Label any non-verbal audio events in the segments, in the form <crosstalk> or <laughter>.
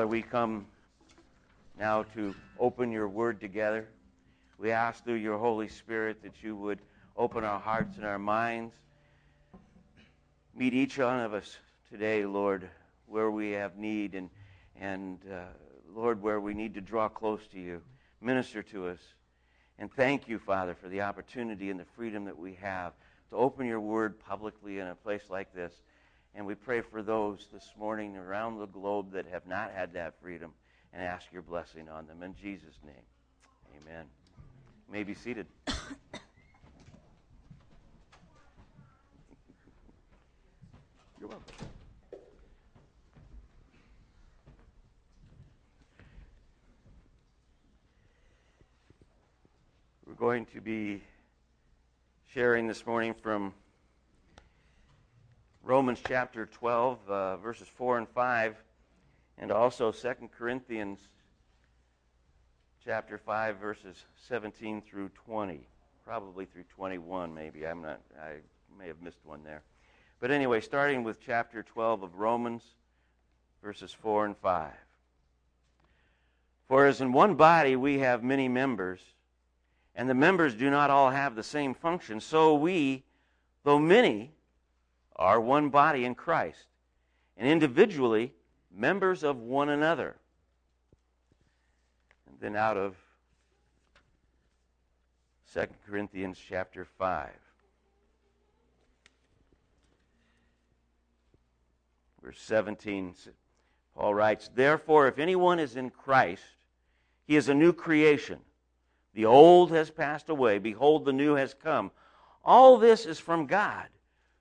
Father, we come now to open your word together. We ask through your Holy Spirit that you would open our hearts and our minds. Meet each one of us today, Lord, where we have need and, and uh, Lord, where we need to draw close to you. Minister to us. And thank you, Father, for the opportunity and the freedom that we have to open your word publicly in a place like this. And we pray for those this morning around the globe that have not had that freedom and ask your blessing on them. In Jesus' name, amen. You may be seated. You're welcome. We're going to be sharing this morning from Romans chapter 12, uh, verses 4 and 5, and also 2 Corinthians chapter 5, verses 17 through 20. Probably through 21, maybe. I'm not, I may have missed one there. But anyway, starting with chapter 12 of Romans, verses 4 and 5. For as in one body we have many members, and the members do not all have the same function, so we, though many, are one body in Christ, and individually members of one another. And then out of 2 Corinthians chapter 5. Verse 17, Paul writes, Therefore, if anyone is in Christ, he is a new creation. The old has passed away. Behold, the new has come. All this is from God,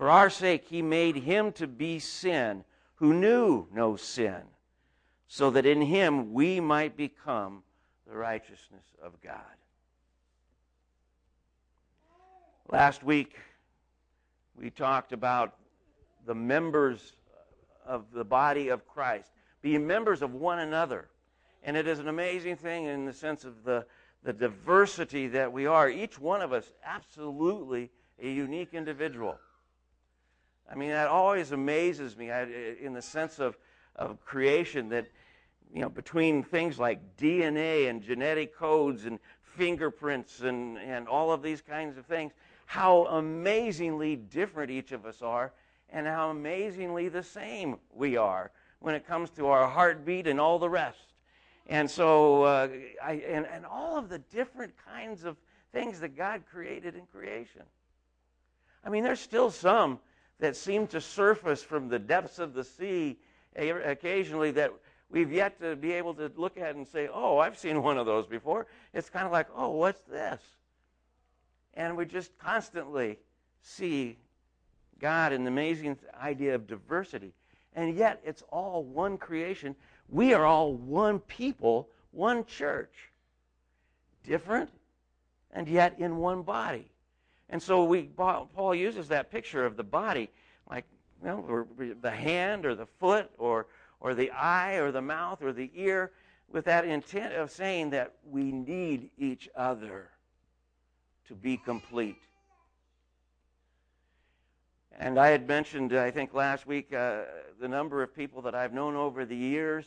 For our sake, he made him to be sin who knew no sin, so that in him we might become the righteousness of God. Last week, we talked about the members of the body of Christ, being members of one another. And it is an amazing thing in the sense of the, the diversity that we are. Each one of us, absolutely a unique individual. I mean, that always amazes me in the sense of, of creation that, you know, between things like DNA and genetic codes and fingerprints and, and all of these kinds of things, how amazingly different each of us are and how amazingly the same we are when it comes to our heartbeat and all the rest. And so, uh, I, and, and all of the different kinds of things that God created in creation. I mean, there's still some that seem to surface from the depths of the sea occasionally that we've yet to be able to look at and say, oh, I've seen one of those before. It's kind of like, oh, what's this? And we just constantly see God and the amazing idea of diversity. And yet, it's all one creation. We are all one people, one church. Different, and yet in one body. And so we, Paul uses that picture of the body, like you know, the hand or the foot or, or the eye or the mouth or the ear, with that intent of saying that we need each other to be complete. And I had mentioned, I think last week, uh, the number of people that I've known over the years,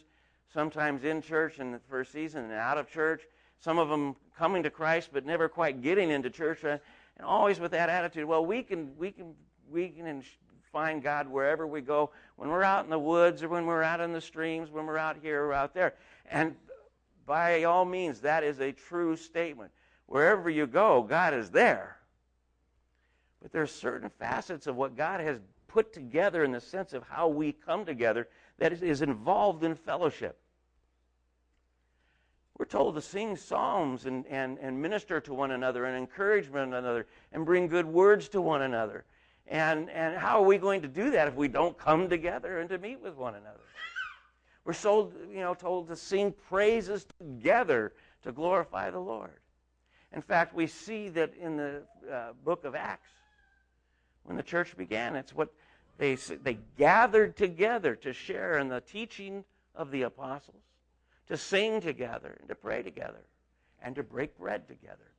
sometimes in church in the first season and out of church, some of them coming to Christ but never quite getting into church, uh, and always with that attitude. Well, we can, we can, we can find God wherever we go, when we're out in the woods or when we're out in the streams, when we're out here or out there. And by all means, that is a true statement. Wherever you go, God is there. But there are certain facets of what God has put together in the sense of how we come together that is involved in fellowship. We're told to sing psalms and, and, and minister to one another and encourage one another and bring good words to one another. And, and how are we going to do that if we don't come together and to meet with one another? We're so, you know, told to sing praises together to glorify the Lord. In fact, we see that in the uh, book of Acts, when the church began, it's what they, they gathered together to share in the teaching of the apostles, to sing together, and to pray together, and to break bread together.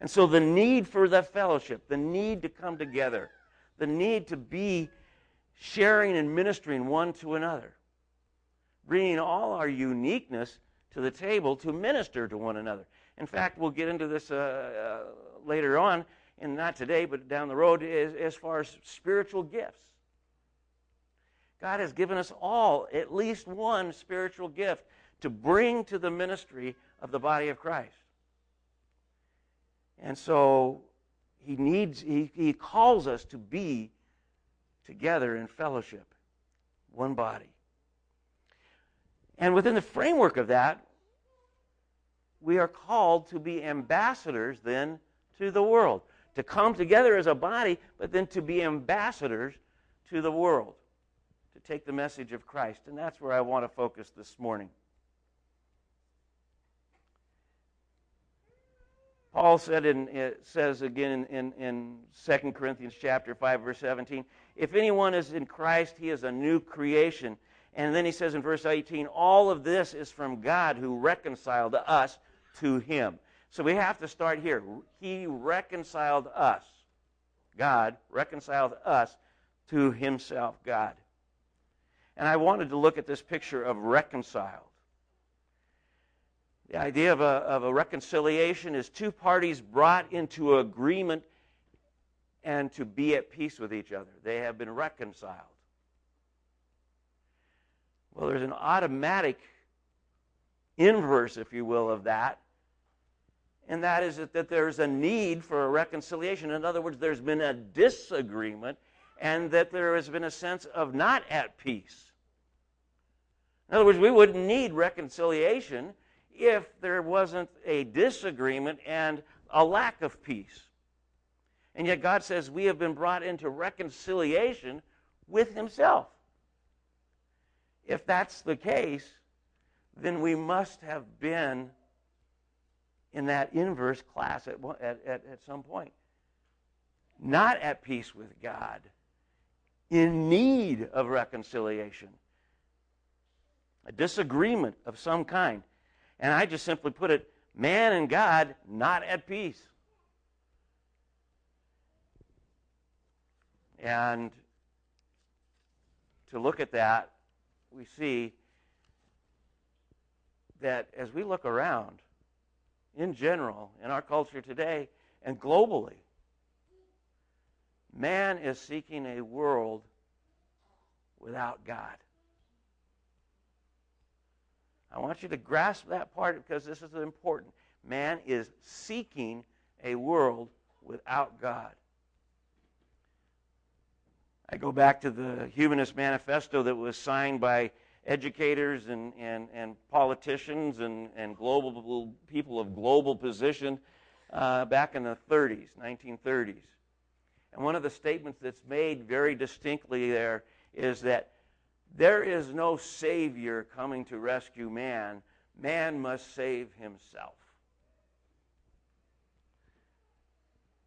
And so the need for the fellowship, the need to come together, the need to be sharing and ministering one to another, bringing all our uniqueness to the table to minister to one another. In fact, we'll get into this uh, uh, later on, and not today, but down the road, as, as far as spiritual gifts. God has given us all at least one spiritual gift to bring to the ministry of the body of Christ. And so he needs he, he calls us to be together in fellowship, one body. And within the framework of that, we are called to be ambassadors then to the world. To come together as a body, but then to be ambassadors to the world. Take the message of Christ. And that's where I want to focus this morning. Paul said in, it says again in, in, in 2 Corinthians chapter 5, verse 17, if anyone is in Christ, he is a new creation. And then he says in verse 18, all of this is from God who reconciled us to him. So we have to start here. He reconciled us. God reconciled us to himself, God. And I wanted to look at this picture of reconciled. The idea of a, of a reconciliation is two parties brought into agreement and to be at peace with each other. They have been reconciled. Well, there's an automatic inverse, if you will, of that. And that is that there's a need for a reconciliation. In other words, there's been a disagreement and that there has been a sense of not at peace. In other words, we wouldn't need reconciliation if there wasn't a disagreement and a lack of peace. And yet God says we have been brought into reconciliation with Himself. If that's the case, then we must have been in that inverse class at, at, at, some point. Not at peace with God, in need of reconciliation, a disagreement of some kind. And I just simply put it man and God not at peace. And to look at that, we see that as we look around, in general, in our culture today, and globally, man is seeking a world without God. I want you to grasp that part because this is important. Man is seeking a world without God. I go back to the Humanist Manifesto that was signed by educators and, and, and politicians and, and global people of global position uh, back in the 30s, 1930s. And one of the statements that's made very distinctly there is that there is no Savior coming to rescue man. Man must save himself.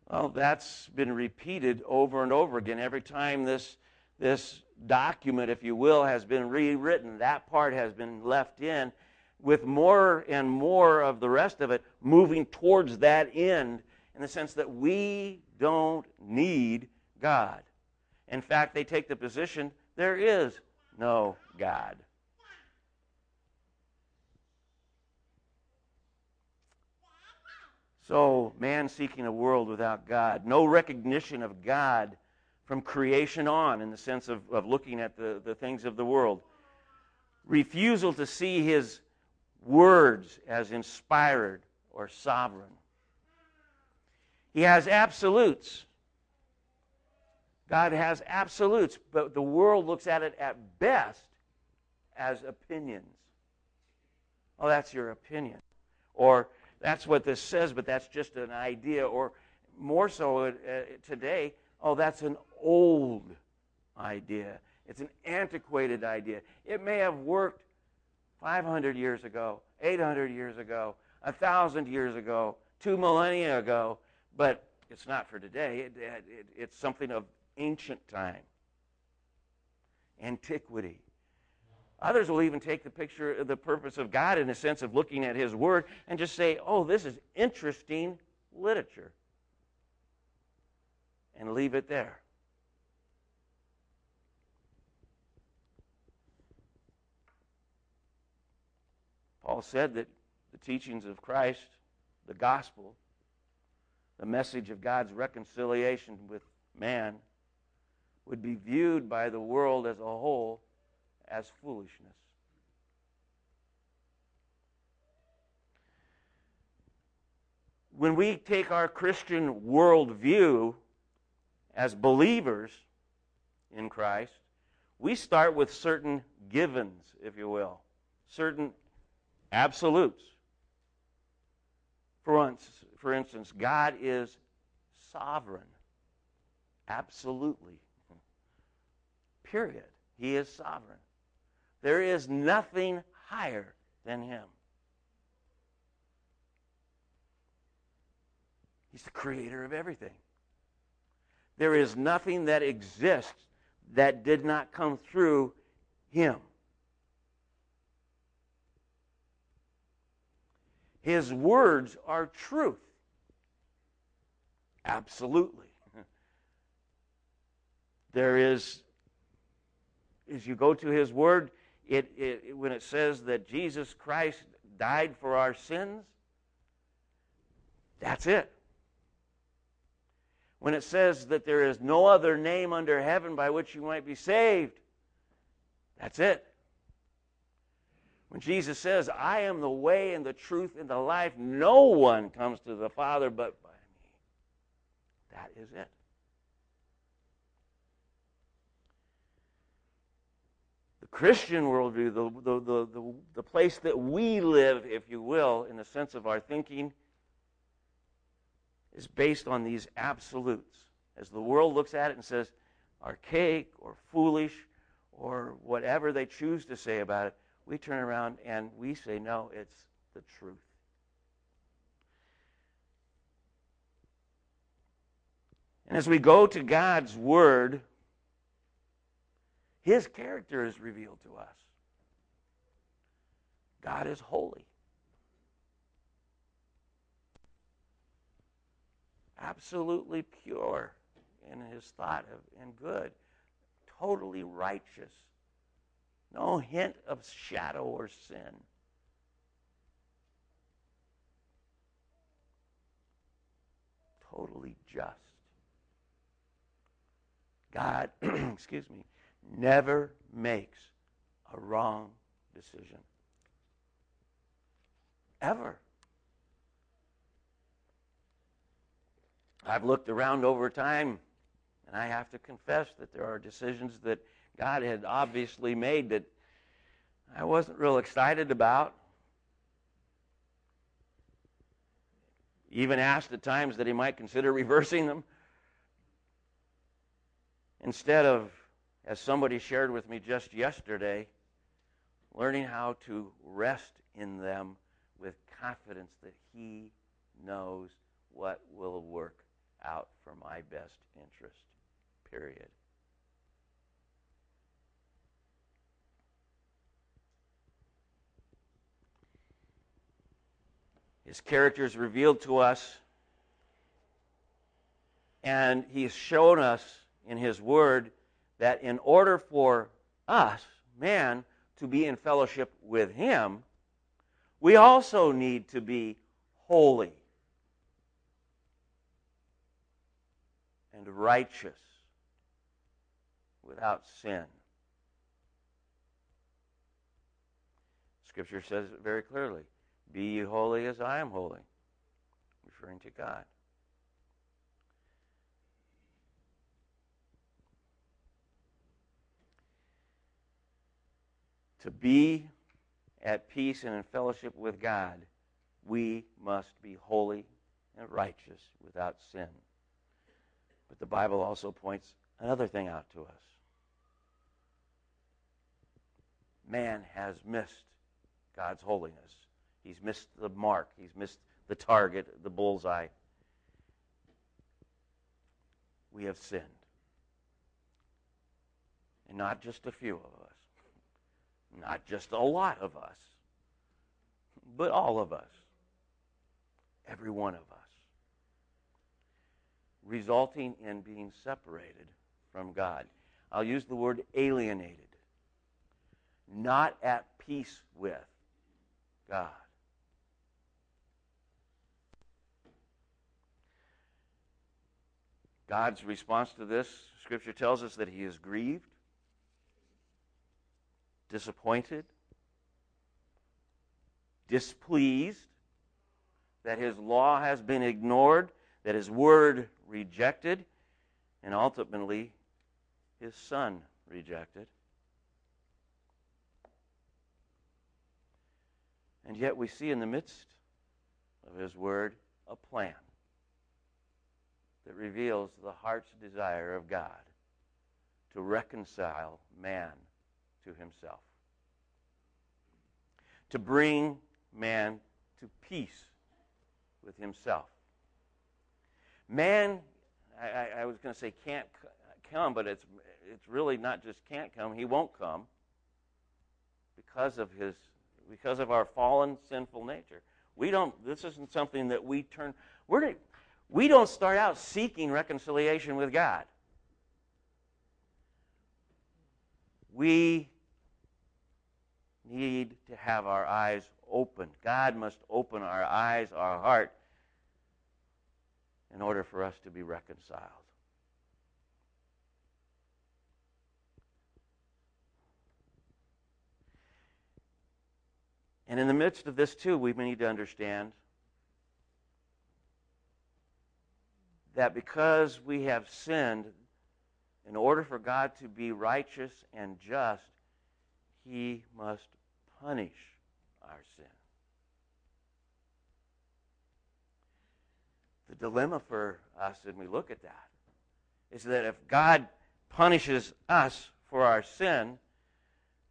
Well, that's been repeated over and over again. Every time this, this document, if you will, has been rewritten, that part has been left in, with more and more of the rest of it moving towards that end in the sense that we don't need God. In fact, they take the position there is no God. So, man seeking a world without God, no recognition of God from creation on in the sense of, of looking at the, the things of the world, refusal to see his words as inspired or sovereign. He has absolutes God has absolutes, but the world looks at it at best as opinions. Oh, that's your opinion. Or that's what this says, but that's just an idea. Or more so uh, today, oh, that's an old idea. It's an antiquated idea. It may have worked 500 years ago, 800 years ago, 1,000 years ago, two millennia ago, but it's not for today. It, it, it's something of ancient time, antiquity. Others will even take the picture, of the purpose of God in the sense of looking at His Word and just say, oh, this is interesting literature. And leave it there. Paul said that the teachings of Christ, the gospel, the message of God's reconciliation with man, would be viewed by the world as a whole as foolishness. When we take our Christian worldview as believers in Christ, we start with certain givens, if you will, certain absolutes. For instance, for instance, God is sovereign. Absolutely. Period. He is sovereign. There is nothing higher than Him. He's the creator of everything. There is nothing that exists that did not come through Him. His words are truth. Absolutely. There is, as you go to His Word, it, it, when it says that Jesus Christ died for our sins, that's it. When it says that there is no other name under heaven by which you might be saved, that's it. When Jesus says, I am the way and the truth and the life, no one comes to the Father but by me. That is it. The Christian worldview, the, the, the, the, the place that we live, if you will, in the sense of our thinking, is based on these absolutes. As the world looks at it and says, archaic or foolish or whatever they choose to say about it, we turn around and we say, no, it's the truth. And as we go to God's Word, His character is revealed to us. God is holy. Absolutely pure in his thought of, and good. Totally righteous no hint of shadow or sin. Totally just. God, <clears throat> excuse me, never makes a wrong decision. Ever. I've looked around over time, and I have to confess that there are decisions that God had obviously made that I wasn't real excited about. Even asked at times that he might consider <laughs> reversing them. Instead of, as somebody shared with me just yesterday, learning how to rest in them with confidence that he knows what will work out for my best interest. Period. His character is revealed to us, and He's shown us in His Word that in order for us, man, to be in fellowship with Him, we also need to be holy and righteous without sin. Scripture says it very clearly. Be ye holy as I am holy, referring to God. To be at peace and in fellowship with God, we must be holy and righteous without sin. But the Bible also points another thing out to us. Man has missed God's holiness. He's missed the mark. He's missed the target, the bullseye. We have sinned. And not just a few of us, not just a lot of us, but all of us. Every one of us. Resulting in being separated from God. I'll use the word alienated. Not at peace with God. God's response to this, Scripture tells us that he is grieved, disappointed, displeased, that his law has been ignored, that his word rejected, and ultimately his son rejected. And yet we see in the midst of his word a plan that reveals the heart's desire of God to reconcile man to himself, to bring man to peace with himself. Man, I, I was going to say can't come, but it's, it's really not just can't come, he won't come because of his because of our fallen sinful nature. We don't this isn't something that we turn we're we don't start out seeking reconciliation with God. We need to have our eyes opened. God must open our eyes, our heart, in order for us to be reconciled. And in the midst of this, too, we need to understand that because we have sinned, in order for God to be righteous and just, he must punish our sin. The dilemma for us, when we look at that, is that if God punishes us for our sin,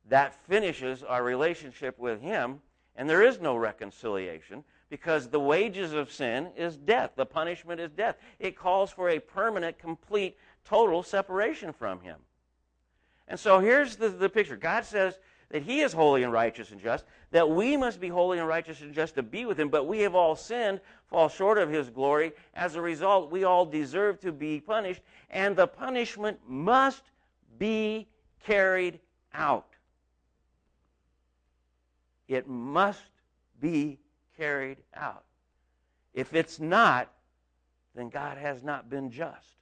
that finishes our relationship with Him, and there is no reconciliation because the wages of sin is death. The punishment is death. It calls for a permanent, complete, total separation from Him. And so here's the, the picture God says that He is holy and righteous and just, that we must be holy and righteous and just to be with Him, but we have all sinned, fall short of His glory. As a result, we all deserve to be punished, and the punishment must be carried out. It must be carried out. If it's not, then God has not been just.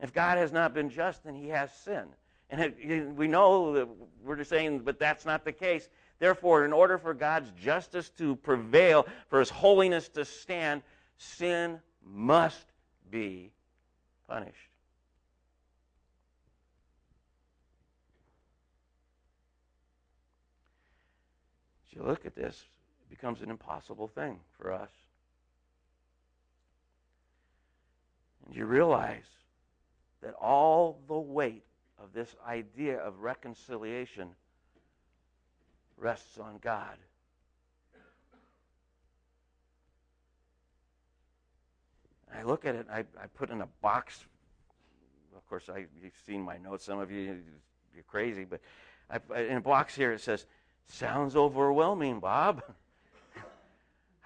If God has not been just, then he has sin. And we know that we're just saying, but that's not the case. Therefore, in order for God's justice to prevail, for his holiness to stand, sin must be punished. As you look at this, becomes an impossible thing for us. And you realize that all the weight of this idea of reconciliation rests on God. I look at it, I, I put in a box. Of course, I, you've seen my notes. Some of you, you're crazy, but I, in a box here it says, Sounds overwhelming, Bob. <laughs>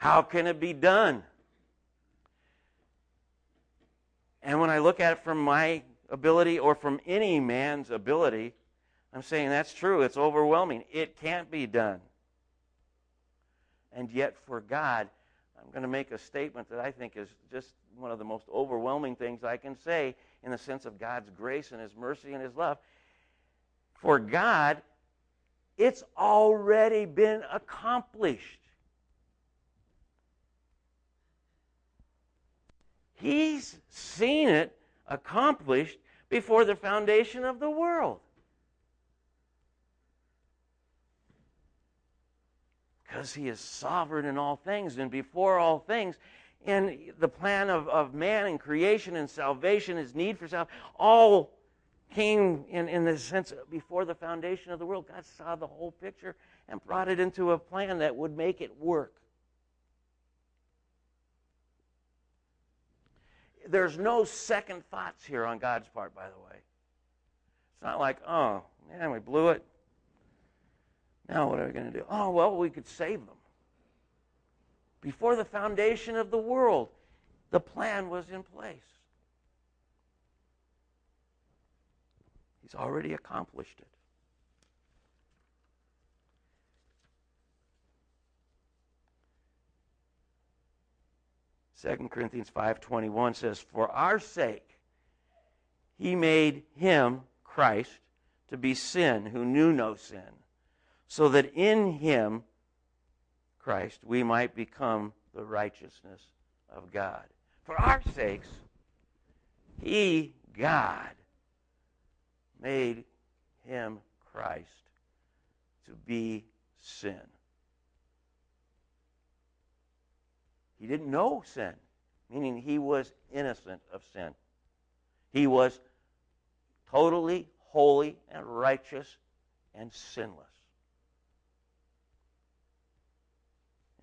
How can it be done? And when I look at it from my ability or from any man's ability, I'm saying that's true. It's overwhelming. It can't be done. And yet, for God, I'm going to make a statement that I think is just one of the most overwhelming things I can say in the sense of God's grace and His mercy and His love. For God, it's already been accomplished. He's seen it accomplished before the foundation of the world. Because he is sovereign in all things and before all things. And the plan of, of man and creation and salvation, his need for salvation, all came in, in the sense before the foundation of the world. God saw the whole picture and brought it into a plan that would make it work. There's no second thoughts here on God's part, by the way. It's not like, oh, man, we blew it. Now what are we going to do? Oh, well, we could save them. Before the foundation of the world, the plan was in place. He's already accomplished it. 2 Corinthians 5:21 says, "For our sake he made him Christ to be sin who knew no sin, so that in him Christ we might become the righteousness of God." For our sakes he God made him Christ to be sin. He didn't know sin, meaning he was innocent of sin. He was totally holy and righteous and sinless.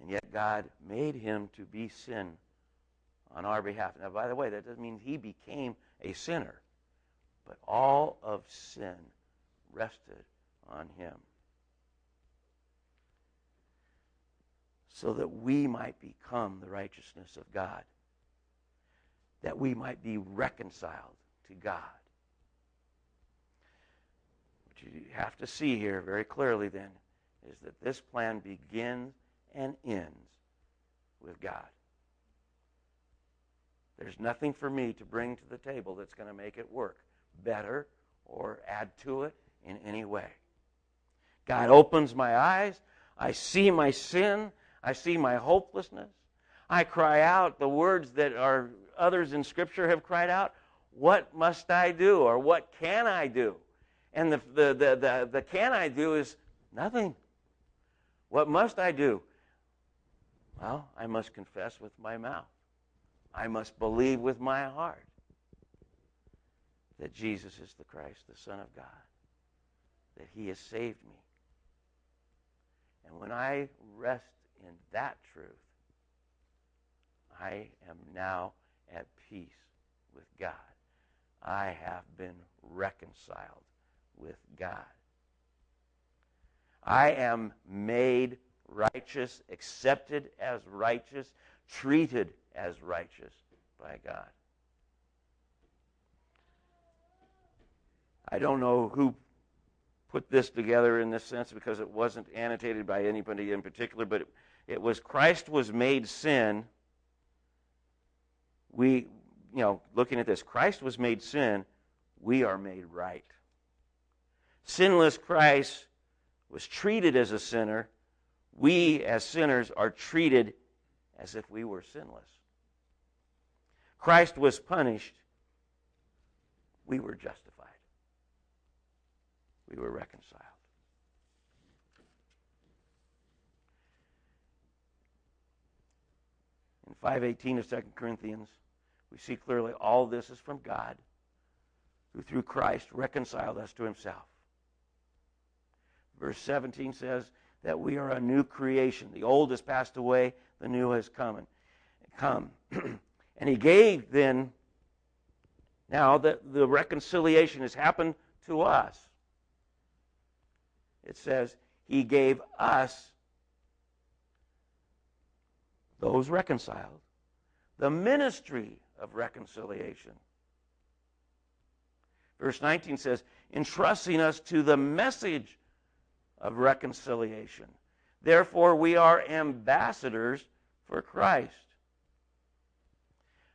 And yet God made him to be sin on our behalf. Now, by the way, that doesn't mean he became a sinner, but all of sin rested on him. So that we might become the righteousness of God, that we might be reconciled to God. What you have to see here very clearly then is that this plan begins and ends with God. There's nothing for me to bring to the table that's going to make it work better or add to it in any way. God opens my eyes. I see my sin. I see my hopelessness. I cry out the words that our others in Scripture have cried out. What must I do? Or what can I do? And the, the, the, the, the can I do is nothing. What must I do? Well, I must confess with my mouth. I must believe with my heart that Jesus is the Christ, the Son of God, that He has saved me. And when I rest in that truth, I am now at peace with God. I have been reconciled with God. I am made righteous, accepted as righteous, treated as righteous by God. I don't know who put this together in this sense because it wasn't annotated by anybody in particular, but it, it was Christ was made sin. We, you know, looking at this, Christ was made sin. We are made right. Sinless Christ was treated as a sinner. We, as sinners, are treated as if we were sinless. Christ was punished. We were justified. We were reconciled. In 518 of 2 Corinthians, we see clearly all this is from God, who through Christ reconciled us to himself. Verse 17 says that we are a new creation. The old has passed away, the new has come. And, come. <clears throat> and he gave then, now that the reconciliation has happened to us, it says, he gave us those reconciled. The ministry of reconciliation. Verse 19 says, entrusting us to the message of reconciliation. Therefore, we are ambassadors for Christ.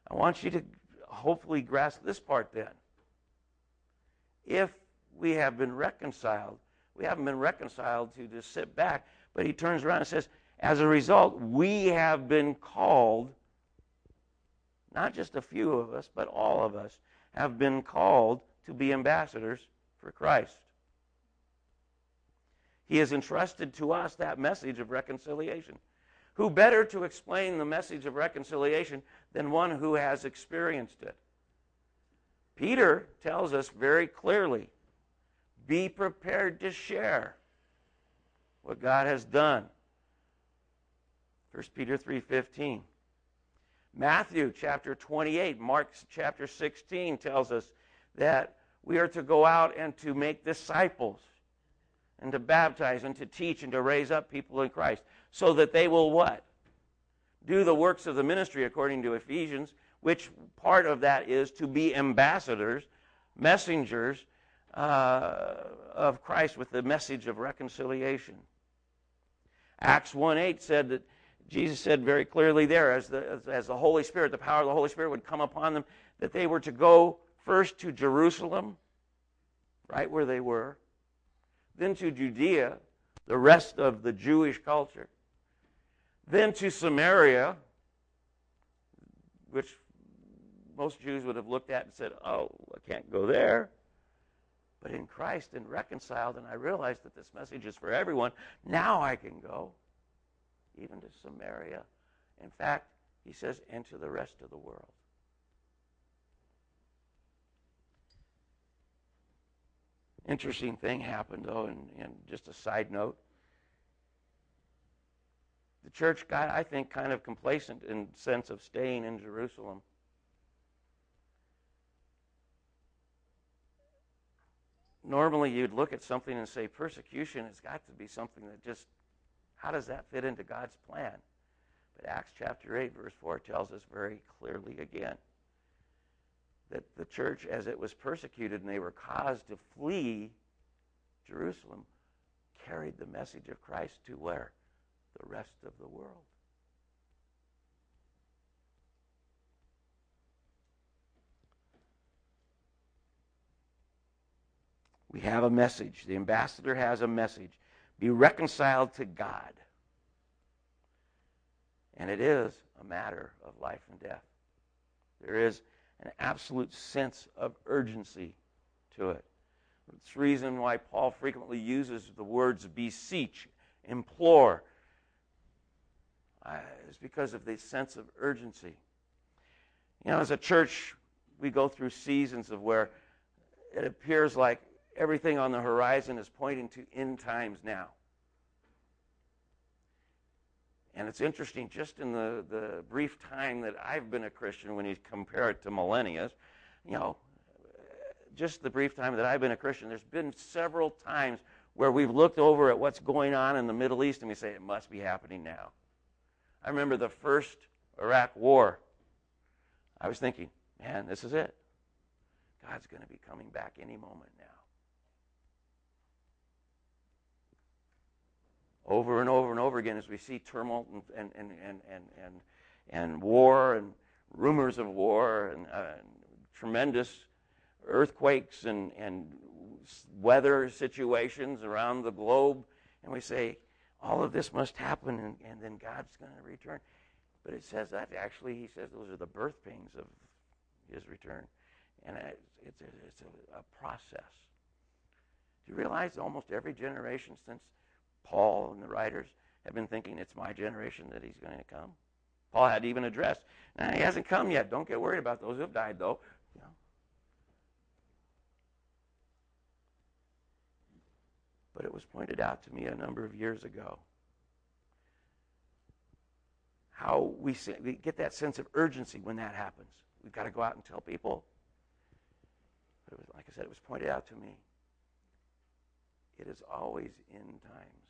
I want you to hopefully grasp this part then. If we have been reconciled, we haven't been reconciled to just sit back, but he turns around and says, as a result, we have been called, not just a few of us, but all of us have been called to be ambassadors for Christ. He has entrusted to us that message of reconciliation. Who better to explain the message of reconciliation than one who has experienced it? Peter tells us very clearly be prepared to share what God has done. 1 Peter 3:15. Matthew chapter 28, Mark chapter 16 tells us that we are to go out and to make disciples and to baptize and to teach and to raise up people in Christ so that they will what? Do the works of the ministry according to Ephesians, which part of that is to be ambassadors, messengers uh, of Christ with the message of reconciliation. Acts 1 8 said that Jesus said very clearly there, as the, as, the Holy Spirit, the power of the Holy Spirit would come upon them, that they were to go first to Jerusalem, right where they were, then to Judea, the rest of the Jewish culture, then to Samaria, which most Jews would have looked at and said, Oh, I can't go there. But in Christ and reconciled, and I realized that this message is for everyone, now I can go even to Samaria. In fact, he says, and to the rest of the world. Interesting thing happened, though, and, and just a side note. The church got, I think, kind of complacent in sense of staying in Jerusalem. Normally, you'd look at something and say, persecution has got to be something that just, how does that fit into God's plan? But Acts chapter 8, verse 4 tells us very clearly again that the church, as it was persecuted and they were caused to flee Jerusalem, carried the message of Christ to where? The rest of the world. We have a message. The ambassador has a message. Be reconciled to God. And it is a matter of life and death. There is an absolute sense of urgency to it. It's the reason why Paul frequently uses the words beseech, implore. Uh, it's because of the sense of urgency. You know, as a church, we go through seasons of where it appears like everything on the horizon is pointing to end times now. And it's interesting, just in the, the brief time that I've been a Christian, when you compare it to millennia, you know, just the brief time that I've been a Christian, there's been several times where we've looked over at what's going on in the Middle East and we say, it must be happening now. I remember the first Iraq war. I was thinking, man, this is it. God's going to be coming back any moment now. Over and over and over again as we see turmoil and, and, and, and, and, and, and war and rumors of war and, uh, tremendous earthquakes and, and weather situations around the globe. And we say, all of this must happen and, and then God's going to return. But it says that actually, he says those are the birth pains of his return. And it's, a, it's a, a process. Do you realize almost every generation since Paul and the writers have been thinking it's my generation that he's going to come. Paul had even addressed, nah, he hasn't come yet. Don't get worried about those who have died, though. You know. But it was pointed out to me a number of years ago how we, we get that sense of urgency when that happens. We've got to go out and tell people. But it was, like I said, it was pointed out to me. It is always in times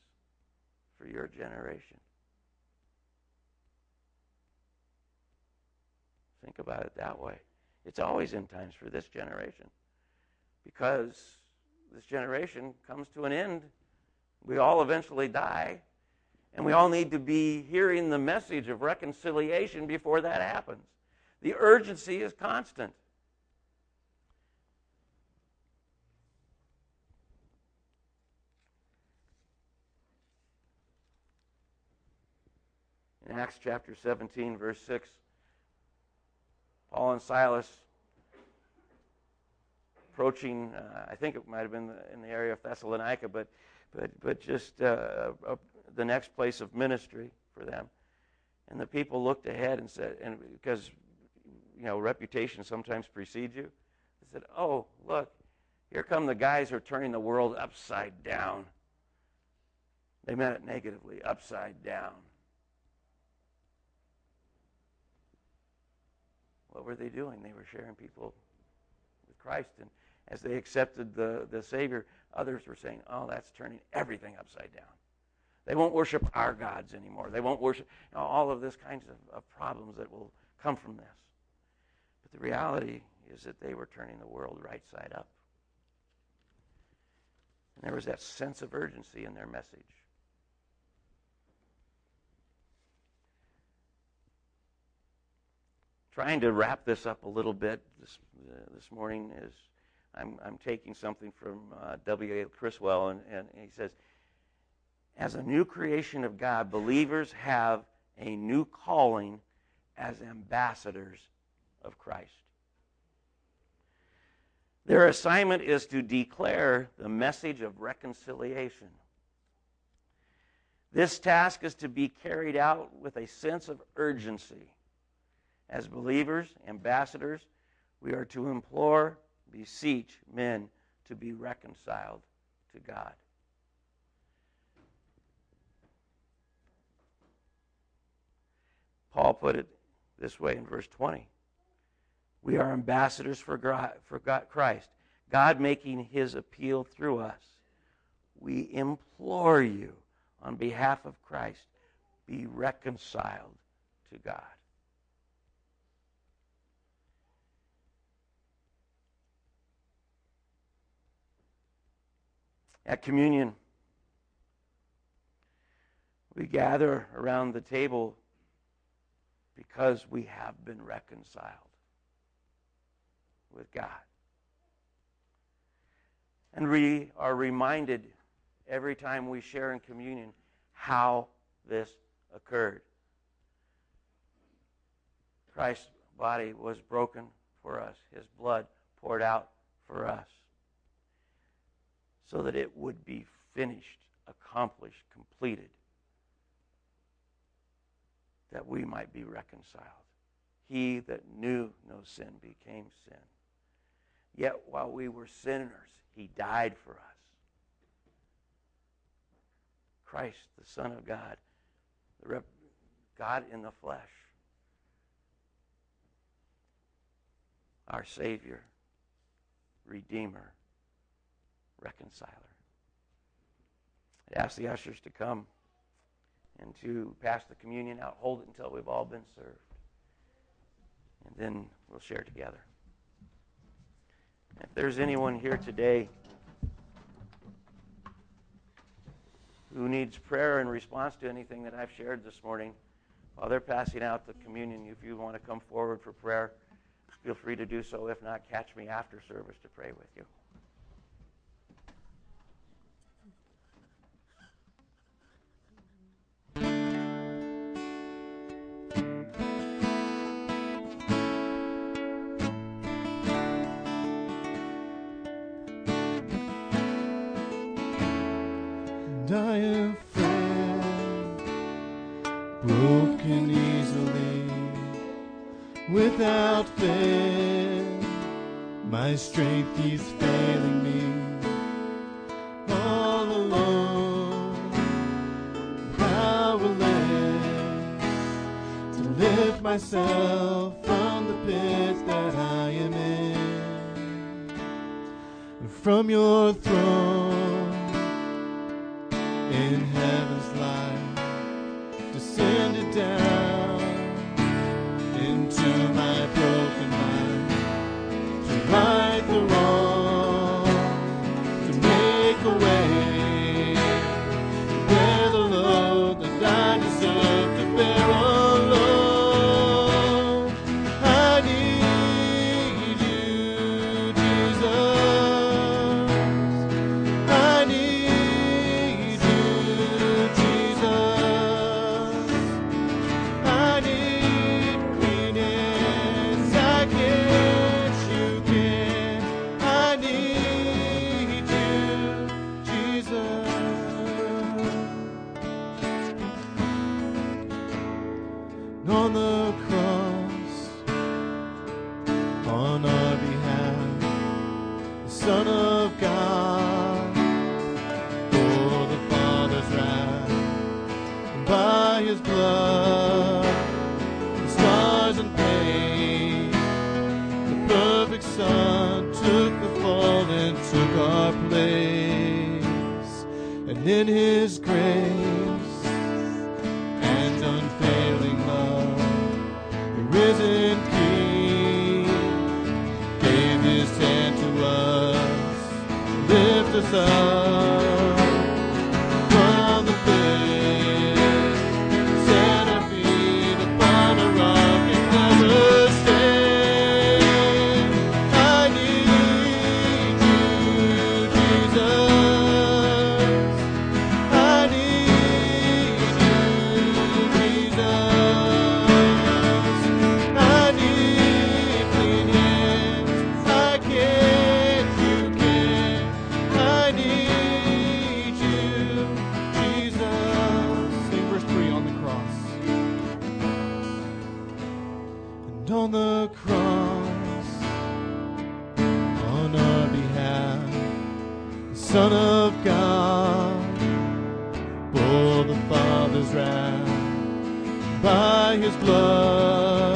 for your generation. Think about it that way. It's always in times for this generation because this generation comes to an end. We all eventually die, and we all need to be hearing the message of reconciliation before that happens. The urgency is constant. Acts chapter 17, verse 6. Paul and Silas approaching, uh, I think it might have been in the area of Thessalonica, but but, but just uh, uh, the next place of ministry for them. And the people looked ahead and said, and because, you know, reputation sometimes precedes you, they said, oh, look, here come the guys who are turning the world upside down. They meant it negatively, upside down. What were they doing? They were sharing people with Christ. And as they accepted the, the Savior, others were saying, oh, that's turning everything upside down. They won't worship our gods anymore. They won't worship you know, all of this kinds of, of problems that will come from this. But the reality is that they were turning the world right side up. And there was that sense of urgency in their message. Trying to wrap this up a little bit this, uh, this morning is I'm, I'm taking something from uh, W.A. Criswell, and, and he says, as a new creation of God, believers have a new calling as ambassadors of Christ. Their assignment is to declare the message of reconciliation. This task is to be carried out with a sense of urgency. As believers, ambassadors, we are to implore, beseech men to be reconciled to God. Paul put it this way in verse 20 We are ambassadors for, for God, Christ, God making his appeal through us. We implore you on behalf of Christ, be reconciled to God. At communion, we gather around the table because we have been reconciled with God. And we are reminded every time we share in communion how this occurred. Christ's body was broken for us, his blood poured out for us, so that it would be finished, accomplished, completed that we might be reconciled. He that knew no sin became sin. Yet while we were sinners, he died for us. Christ, the Son of God, the God in the flesh, our Savior, Redeemer, Reconciler. I ask the ushers to come and to pass the communion out. Hold it until we've all been served. And then we'll share together. If there's anyone here today who needs prayer in response to anything that I've shared this morning, while they're passing out the communion, if you want to come forward for prayer, feel free to do so. If not, catch me after service to pray with you. Without fail. My strength is failing me all alone, powerless to lift myself By his blood,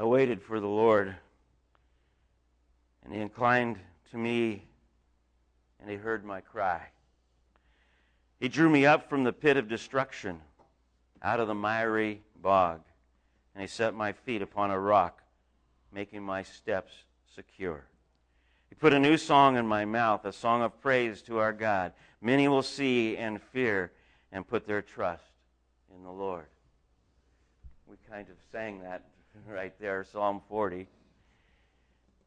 I waited for the Lord, and he inclined to me, and he heard my cry. He drew me up from the pit of destruction, out of the miry bog, and he set my feet upon a rock, making my steps secure. He put a new song in my mouth, a song of praise to our God. Many will see and fear and put their trust in the Lord. We kind of sang that <laughs> right there, Psalm 40.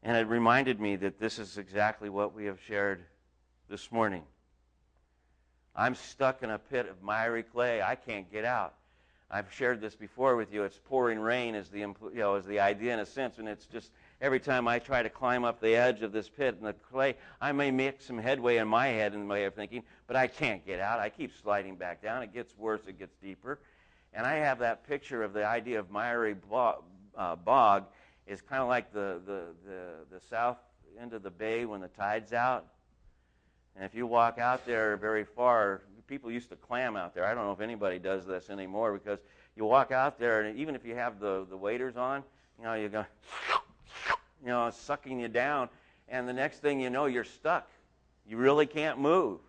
And it reminded me that this is exactly what we have shared this morning. I'm stuck in a pit of miry clay. I can't get out. I've shared this before with you. It's pouring rain is the you know is the idea in a sense, and it's just every time I try to climb up the edge of this pit in the clay, I may make some headway in my head in the way of thinking, but I can't get out. I keep sliding back down. It gets worse. It gets deeper, and I have that picture of the idea of miry uh, bog is kind of like the, the the the south end of the bay when the tide's out. And if you walk out there very far, people used to clam out there. I don't know if anybody does this anymore because you walk out there, and even if you have the, the waders on, you know, you go, you know, sucking you down, and the next thing you know, you're stuck. You really can't move.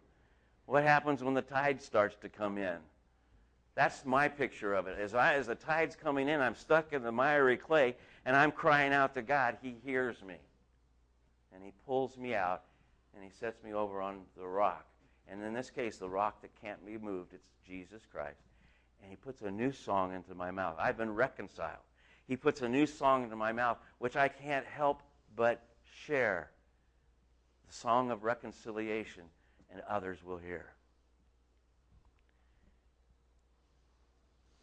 What happens when the tide starts to come in? That's my picture of it. As, I, as the tide's coming in, I'm stuck in the miry clay, and I'm crying out to God. He hears me. And He pulls me out, and He sets me over on the rock. And in this case, the rock that can't be moved, it's Jesus Christ. And He puts a new song into my mouth. I've been reconciled. He puts a new song into my mouth, which I can't help but share. The song of reconciliation, and others will hear.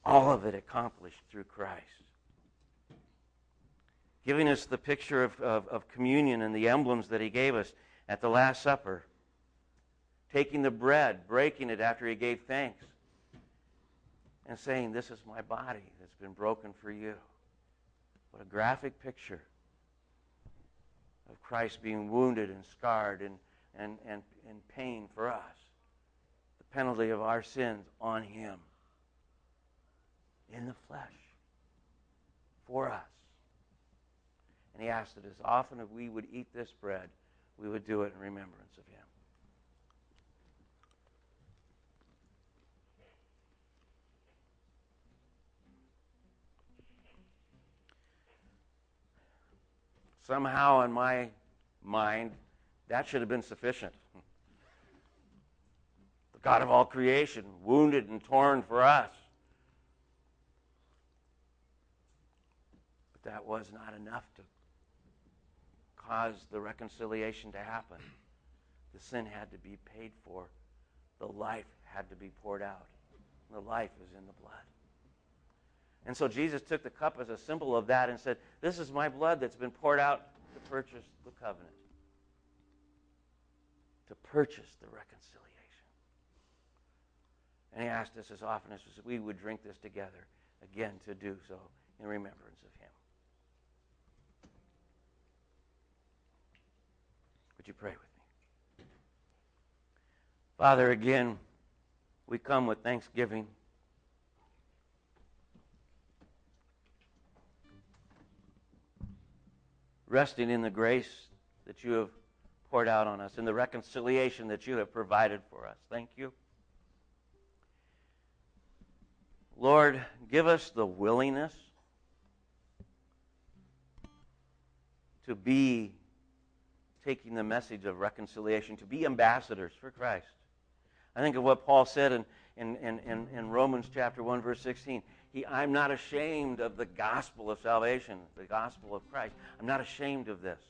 All of it accomplished through Christ. Giving us the picture of, of, of communion and the emblems that he gave us at the Last Supper. Taking the bread, breaking it after he gave thanks, and saying, This is my body that's been broken for you. What a graphic picture of Christ being wounded and scarred and, and, and, and pain for us. The penalty of our sins on him in the flesh for us. And he asked that as often as we would eat this bread, we would do it in remembrance of him. Somehow, in my mind, that should have been sufficient. <laughs> The God of all creation, wounded and torn for us. But that was not enough to cause the reconciliation to happen. The sin had to be paid for, the life had to be poured out. The life is in the blood. And so Jesus took the cup as a symbol of that and said, This is my blood that's been poured out to purchase the covenant, to purchase the reconciliation. And he asked us as often as we would drink this together, again, to do so in remembrance of him. Would you pray with me? Father, again, we come with thanksgiving. Resting in the grace that you have poured out on us, in the reconciliation that you have provided for us. Thank you. Lord, give us the willingness to be taking the message of reconciliation, to be ambassadors for Christ. I think of what Paul said in, in, in, in, Romans chapter 1, verse 16. He, I'm not ashamed of the gospel of salvation, the gospel of Christ. I'm not ashamed of this.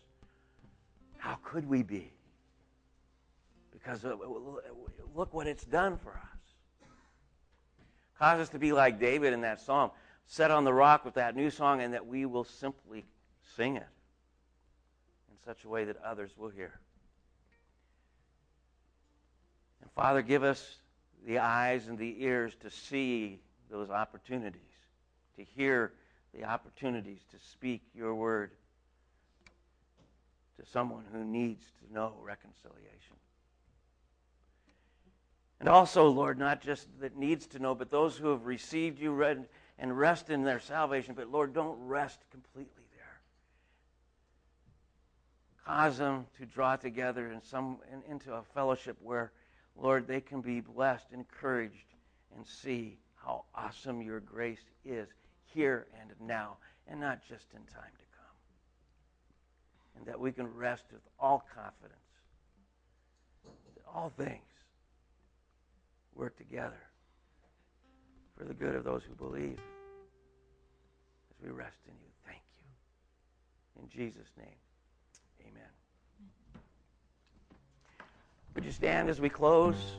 How could we be? Because uh, look what it's done for us. Cause us to be like David in that psalm, set on the rock with that new song, and that we will simply sing it such a way that others will hear. And Father, give us the eyes and the ears to see those opportunities, to hear the opportunities to speak your word to someone who needs to know reconciliation. And also, Lord, not just that needs to know, but those who have received you and rest in their salvation. But Lord, don't rest completely cause them to draw together in some in, into a fellowship where, Lord, they can be blessed, encouraged, and see how awesome your grace is here and now, and not just in time to come. And that we can rest with all confidence that all things work together for the good of those who believe as we rest in you. Thank you. In Jesus' name. Would you stand as we close?